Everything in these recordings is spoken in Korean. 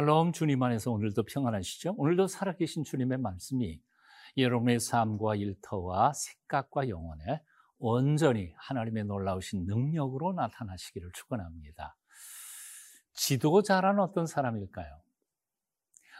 샬롬 주님 안에서 오늘도 평안하시죠? 오늘도 살아계신 주님의 말씀이 여러분의 삶과 일터와 생각과 영혼에 온전히 하나님의 놀라우신 능력으로 나타나시기를 축원합니다. 지도자란 어떤 사람일까요?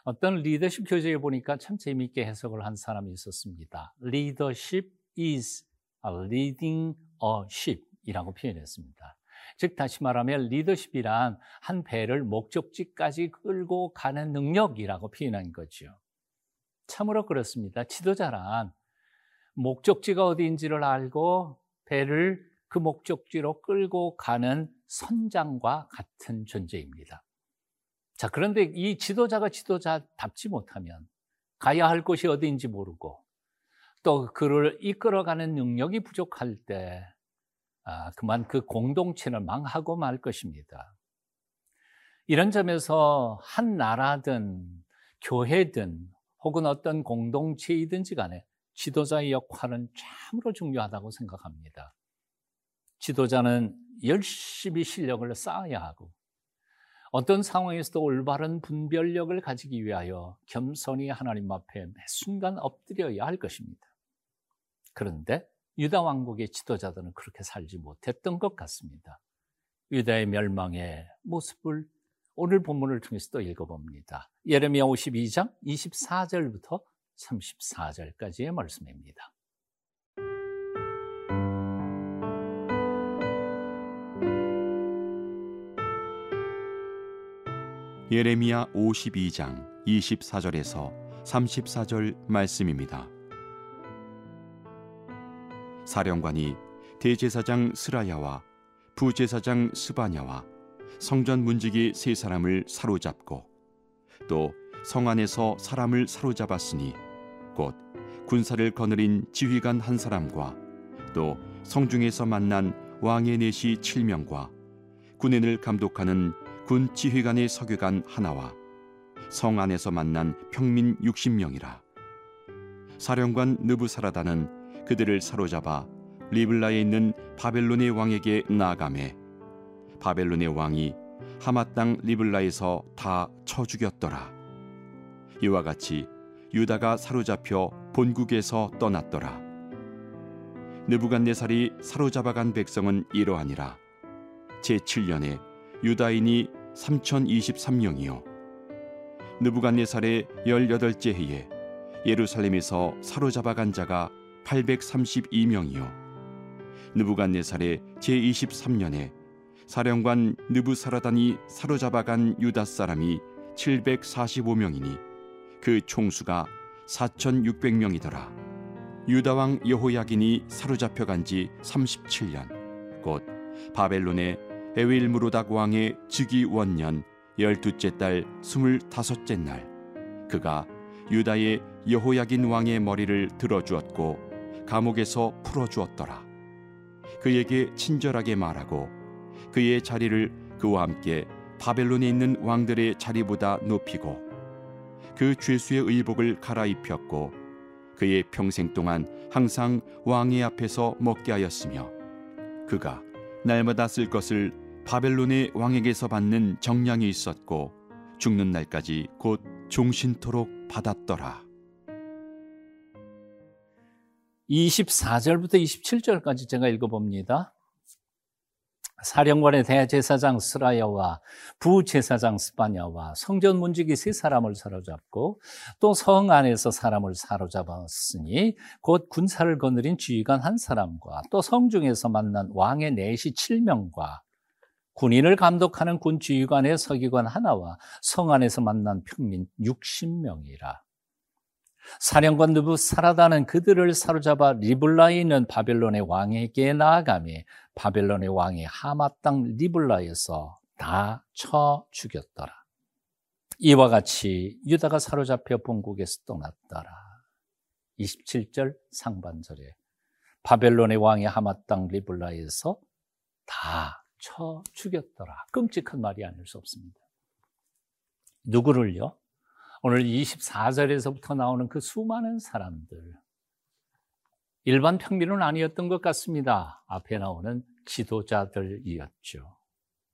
어떤 리더십 교재에 보니까 참 재미있게 해석을 한 사람이 있었습니다. Leadership is leading a ship 이라고 표현했습니다. 즉 다시 말하면 리더십이란 한 배를 목적지까지 끌고 가는 능력이라고 표현한 거죠. 참으로 그렇습니다. 지도자란 목적지가 어디인지를 알고 배를 그 목적지로 끌고 가는 선장과 같은 존재입니다. 자, 그런데 이 지도자가 지도자답지 못하면 가야 할 곳이 어디인지 모르고 또 그를 이끌어가는 능력이 부족할 때 아, 그만 그 공동체를 망하고 말 것입니다. 이런 점에서 한 나라든 교회든 혹은 어떤 공동체이든지 간에 지도자의 역할은 참으로 중요하다고 생각합니다. 지도자는 열심히 실력을 쌓아야 하고 어떤 상황에서도 올바른 분별력을 가지기 위하여 겸손히 하나님 앞에 매 순간 엎드려야 할 것입니다. 그런데 유다 왕국의 지도자들은 그렇게 살지 못했던 것 같습니다. 유다의 멸망의 모습을 오늘 본문을 통해서 또 읽어봅니다. 예레미야 52장 24절부터 34절까지의 말씀입니다. 예레미야 52장 24절에서 34절 말씀입니다. 사령관이 대제사장 스라야와 부제사장 스바냐와 성전 문지기 세 사람을 사로잡고 또 성 안에서 사람을 사로잡았으니 곧 군사를 거느린 지휘관 한 사람과 또 성중에서 만난 왕의 내시 7명과 군인을 감독하는 군 지휘관의 서교관 하나와 성 안에서 만난 평민 60명이라. 사령관 느부사라다는 그들을 사로잡아 리블라에 있는 바벨론의 왕에게 나아가매 바벨론의 왕이 하맛 땅 리블라에서 다 쳐 죽였더라. 이와 같이 유다가 사로잡혀 본국에서 떠났더라. 느부갓네살이 사로잡아간 백성은 이러하니라. 제7년에 유다인이 3023명이요. 느부갓네살의 18째 해에 예루살렘에서 사로잡아간 자가 832명이요. 느부갓네살의 제23년에 사령관 느부사라단이 사로잡아간 유다 사람이 745명이니 그 총수가 4600명이더라. 유다 왕 여호야긴이 사로잡혀 간 지 37년 곧 바벨론의 에윌무로닥 왕의 즉위 원년 열두째 달 스물다섯째 날 그가 유다의 여호야긴 왕의 머리를 들어주었고 감옥에서 풀어주었더라 그에게 친절하게 말하고 그의 자리를 그와 함께 바벨론에 있는 왕들의 자리보다 높이고 그 죄수의 의복을 갈아입혔고 그의 평생 동안 항상 왕의 앞에서 먹게 하였으며 그가 날마다 쓸 것을 바벨론의 왕에게서 받는 정량이 있었고 죽는 날까지 곧 종신토록 받았더라. 24절부터 27절까지 제가 읽어봅니다. 사령관의 대제사장 스라야와 부제사장 스파냐와 성전 문지기 세 사람을 사로잡고 또 성 안에서 사람을 사로잡았으니 곧 군사를 거느린 지휘관 한 사람과 또 성 중에서 만난 왕의 내시 7명과 군인을 감독하는 군 지휘관의 서기관 하나와 성 안에서 만난 평민 60명이라. 사령관 느부사라다는 그들을 사로잡아 리블라에 있는 바벨론의 왕에게 나아가며 바벨론의 왕이 하맛 땅 리블라에서 다 쳐 죽였더라. 이와 같이 유다가 사로잡혀 본국에서 떠났더라. 27절 상반절에 바벨론의 왕이 하맛 땅 리블라에서 다 쳐 죽였더라. 끔찍한 말이 아닐 수 없습니다. 누구를요? 오늘 24절에서부터 나오는 그 수많은 사람들. 일반 평민은 아니었던 것 같습니다. 앞에 나오는 지도자들이었죠.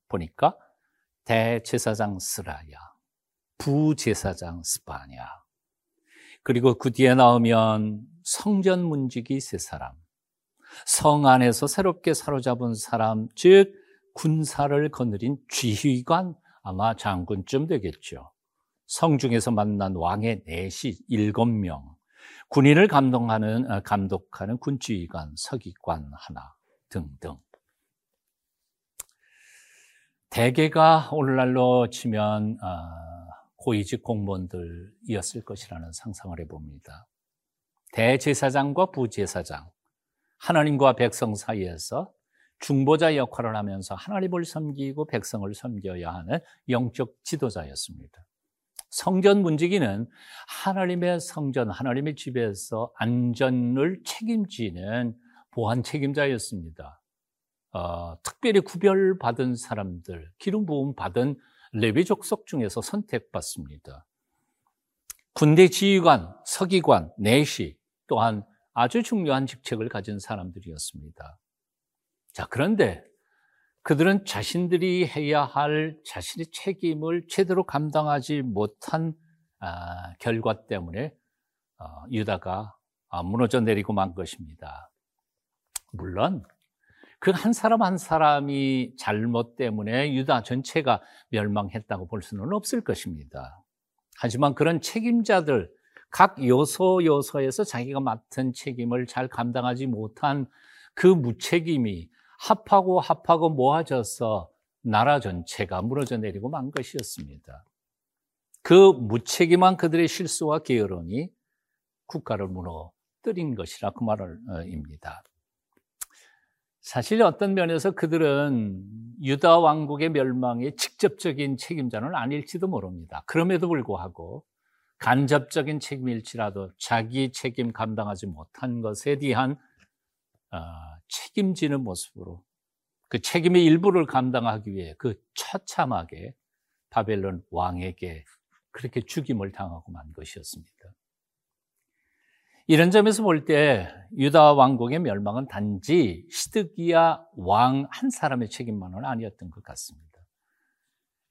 보니까 대제사장 스라야, 부제사장 스파냐. 그리고 그 뒤에 나오면 성전 문지기 세 사람, 성 안에서 새롭게 사로잡은 사람, 즉 군사를 거느린 지휘관 아마 장군쯤 되겠죠. 성중에서 만난 왕의 내시 일곱 명, 군인을 감독하는 어, 감독하는 군지휘관, 서기관 하나 등등. 대개가 오늘날로 치면 어, 고위직 공무원들이었을 것이라는 상상을 해봅니다. 대제사장과 부제사장, 하나님과 백성 사이에서 중보자 역할을 하면서 하나님을 섬기고 백성을 섬겨야 하는 영적 지도자였습니다. 성전 문지기는 하나님의 성전, 하나님의 집에서 안전을 책임지는 보안 책임자였습니다. 어, 특별히 구별받은 사람들, 기름 부음 받은 레위 족속 중에서 선택받습니다. 군대 지휘관, 서기관, 내시 또한 아주 중요한 직책을 가진 사람들이었습니다. 자, 그런데 그들은 자신들이 해야 할 자신의 책임을 제대로 감당하지 못한 아, 결과 때문에 어, 유다가 아, 무너져 내리고 만 것입니다. 물론 그 한 사람 한 사람이 잘못 때문에 유다 전체가 멸망했다고 볼 수는 없을 것입니다. 하지만 그런 책임자들 각 요소 요소에서 자기가 맡은 책임을 잘 감당하지 못한 그 무책임이 합하고 합하고 모아져서 나라 전체가 무너져 내리고 만 것이었습니다. 그 무책임한 그들의 실수와 게으름이 국가를 무너뜨린 것이라 그 말입니다. 사실 어떤 면에서 그들은 유다 왕국의 멸망의 직접적인 책임자는 아닐지도 모릅니다. 그럼에도 불구하고 간접적인 책임일지라도 자기 책임 감당하지 못한 것에 대한 어, 책임지는 모습으로 그 책임의 일부를 감당하기 위해 그 처참하게 바벨론 왕에게 그렇게 죽임을 당하고 만 것이었습니다. 이런 점에서 볼 때 유다 왕국의 멸망은 단지 시드기야 왕 한 사람의 책임만은 아니었던 것 같습니다.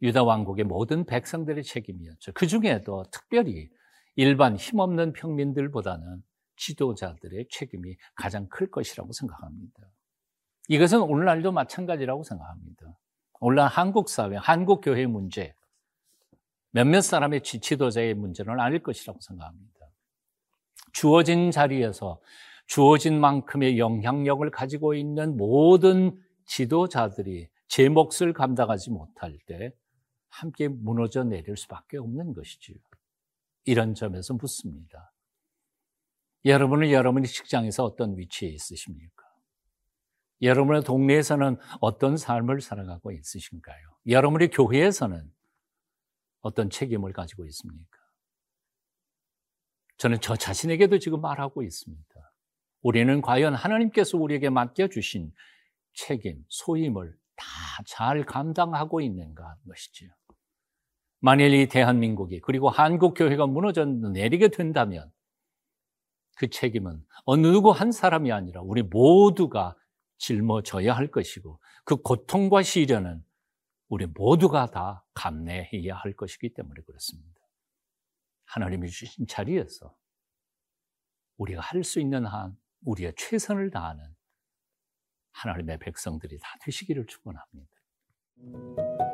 유다 왕국의 모든 백성들의 책임이었죠. 그 중에도 특별히 일반 힘없는 평민들보다는 지도자들의 책임이 가장 클 것이라고 생각합니다. 이것은 오늘날도 마찬가지라고 생각합니다. 오늘날 한국 사회, 한국 교회 문제, 몇몇 사람의 지도자의 문제는 아닐 것이라고 생각합니다. 주어진 자리에서 주어진 만큼의 영향력을 가지고 있는 모든 지도자들이 제 몫을 감당하지 못할 때 함께 무너져 내릴 수밖에 없는 것이지요. 이런 점에서 묻습니다. 여러분은 여러분의 직장에서 어떤 위치에 있으십니까? 여러분의 동네에서는 어떤 삶을 살아가고 있으신가요? 여러분의 교회에서는 어떤 책임을 가지고 있습니까? 저는 저 자신에게도 지금 말하고 있습니다. 우리는 과연 하나님께서 우리에게 맡겨주신 책임, 소임을 다 잘 감당하고 있는가 것이지요. 만일 이 대한민국이 그리고 한국교회가 무너져 내리게 된다면 그 책임은 어느 누구 한 사람이 아니라 우리 모두가 짊어져야 할 것이고 그 고통과 시련은 우리 모두가 다 감내해야 할 것이기 때문에 그렇습니다. 하나님이 주신 자리에서 우리가 할 수 있는 한 우리의 최선을 다하는 하나님의 백성들이 다 되시기를 축원합니다.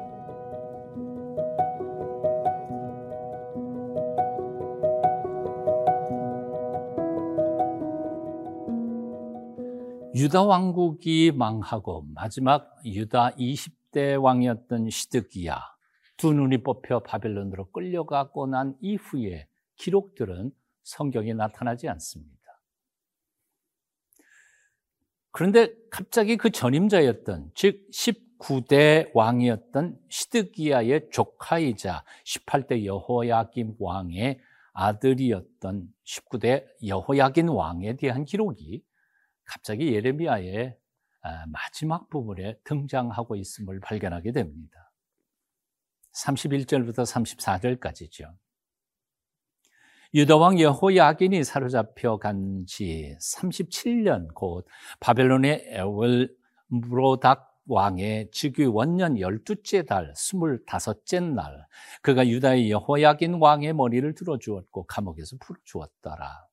유다 왕국이 망하고 마지막 유다 20대 왕이었던 시드기야 두 눈이 뽑혀 바벨론으로 끌려가고 난 이후에 기록들은 성경에 나타나지 않습니다. 그런데 갑자기 그 전임자였던 즉 19대 왕이었던 시드기야의 조카이자 18대 여호야김 왕의 아들이었던 19대 여호야긴 왕에 대한 기록이 갑자기 예레미야의 아, 마지막 부분에 등장하고 있음을 발견하게 됩니다. 31절부터 34절까지죠. 유다왕 여호야긴이 사로잡혀 간 지 37년 곧 바벨론의 에월브로닥 왕의 즉위 원년 열두째 달 스물다섯째 날 그가 유다의 여호야긴 왕의 머리를 들어주었고 감옥에서 풀어주었더라.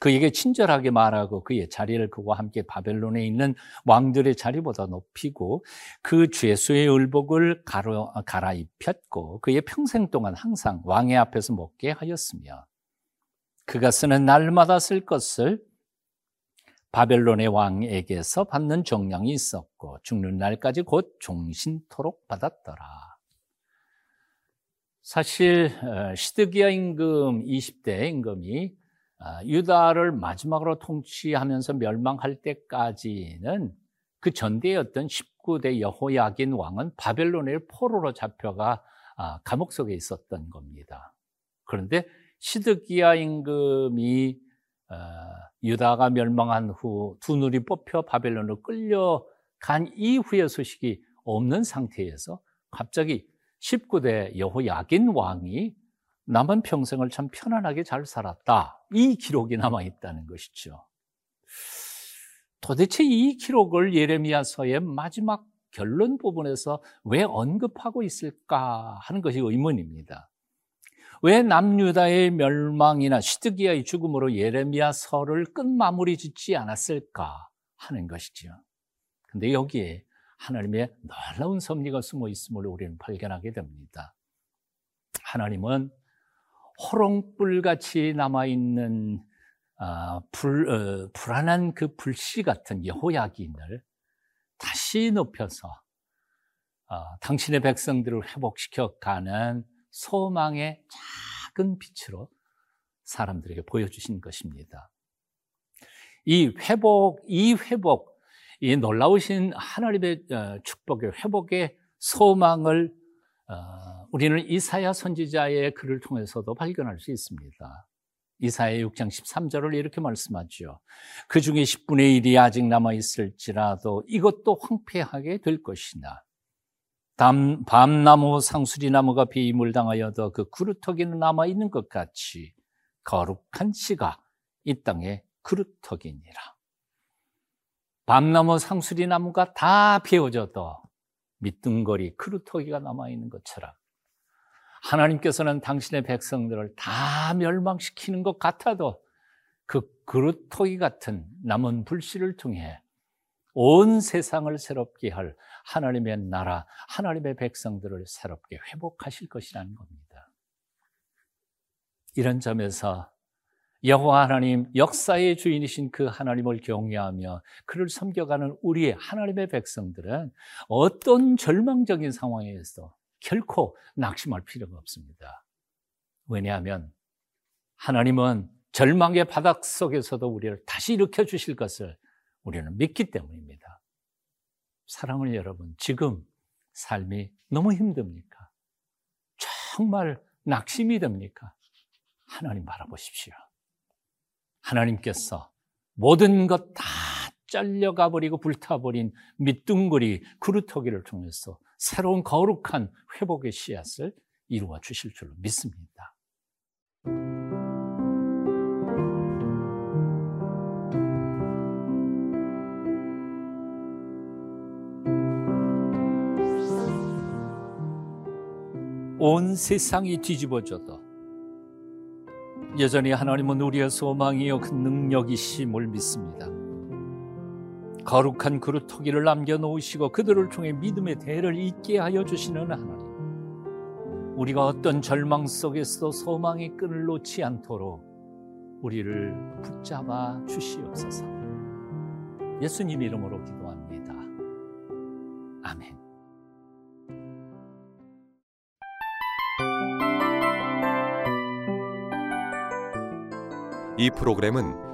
그에게 친절하게 말하고 그의 자리를 그와 함께 바벨론에 있는 왕들의 자리보다 높이고 그 죄수의 을복을 가로, 갈아입혔고 그의 평생 동안 항상 왕의 앞에서 먹게 하였으며 그가 쓰는 날마다 쓸 것을 바벨론의 왕에게서 받는 정량이 있었고 죽는 날까지 곧 종신토록 받았더라. 사실 어, 시드기야 임금 20대 임금이 아, 유다를 마지막으로 통치하면서 멸망할 때까지는 그 전대였던 19대 여호야긴 왕은 바벨론의 포로로 잡혀가 아, 감옥 속에 있었던 겁니다. 그런데 시드기야 임금이 어, 유다가 멸망한 후 두 눈이 뽑혀 바벨론으로 끌려간 이후의 소식이 없는 상태에서 갑자기 19대 여호야긴 왕이 남은 평생을 참 편안하게 잘 살았다. 이 기록이 남아 있다는 것이죠. 도대체 이 기록을 예레미야서의 마지막 결론 부분에서 왜 언급하고 있을까 하는 것이 의문입니다. 왜 남유다의 멸망이나 시드기야의 죽음으로 예레미야서를 끝마무리 짓지 않았을까 하는 것이죠. 근데 여기에 하나님의 놀라운 섭리가 숨어 있음을 우리는 발견하게 됩니다. 하나님은 호롱불같이 남아있는 어, 불, 어, 불안한 그 불씨 같은 여호야긴을 다시 높여서 어, 당신의 백성들을 회복시켜 가는 소망의 작은 빛으로 사람들에게 보여주신 것입니다. 이 회복, 이 회복, 이 놀라우신 하나님의 어, 축복의 회복의 소망을 어, 우리는 이사야 선지자의 글을 통해서도 발견할 수 있습니다. 이사야 6장 13절을 이렇게 말씀하죠. 그 중에 10분의 1이 아직 남아 있을지라도 이것도 황폐하게 될 것이나 밤, 밤나무 상수리나무가 비임을 당하여도 그 그루터기는 남아 있는 것 같이 거룩한 씨가 이 땅에 그루터기니라. 밤나무 상수리나무가 다 베어져도 밑둥거리 그루터기가 남아 있는 것처럼 하나님께서는 당신의 백성들을 다 멸망시키는 것 같아도 그 그루터기 같은 남은 불씨를 통해 온 세상을 새롭게 할 하나님의 나라, 하나님의 백성들을 새롭게 회복하실 것이라는 겁니다. 이런 점에서 여호와 하나님 역사의 주인이신 그 하나님을 경외하며 그를 섬겨가는 우리의 하나님의 백성들은 어떤 절망적인 상황에서 결코 낙심할 필요가 없습니다. 왜냐하면 하나님은 절망의 바닥 속에서도 우리를 다시 일으켜 주실 것을 우리는 믿기 때문입니다. 사랑하는 여러분, 지금 삶이 너무 힘듭니까? 정말 낙심이 됩니까? 하나님 바라보십시오. 하나님께서 모든 것 다 잘려가 버리고 불타버린 밑둥거리 그루터기를 통해서 새로운 거룩한 회복의 씨앗을 이루어 주실 줄로 믿습니다. 온 세상이 뒤집어져도 여전히 하나님은 우리의 소망이요 그 능력이심을 믿습니다. 거룩한 그릇 토기를 남겨놓으시고 그들을 통해 믿음의 대를 잇게 하여 주시는 하나님. 우리가 어떤 절망 속에서 소망의 끈을 놓지 않도록 우리를 붙잡아 주시옵소서. 예수님 이름으로 기도합니다. 아멘. 이 프로그램은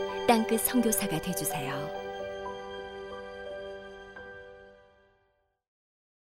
땅끝 선교사가 되주세요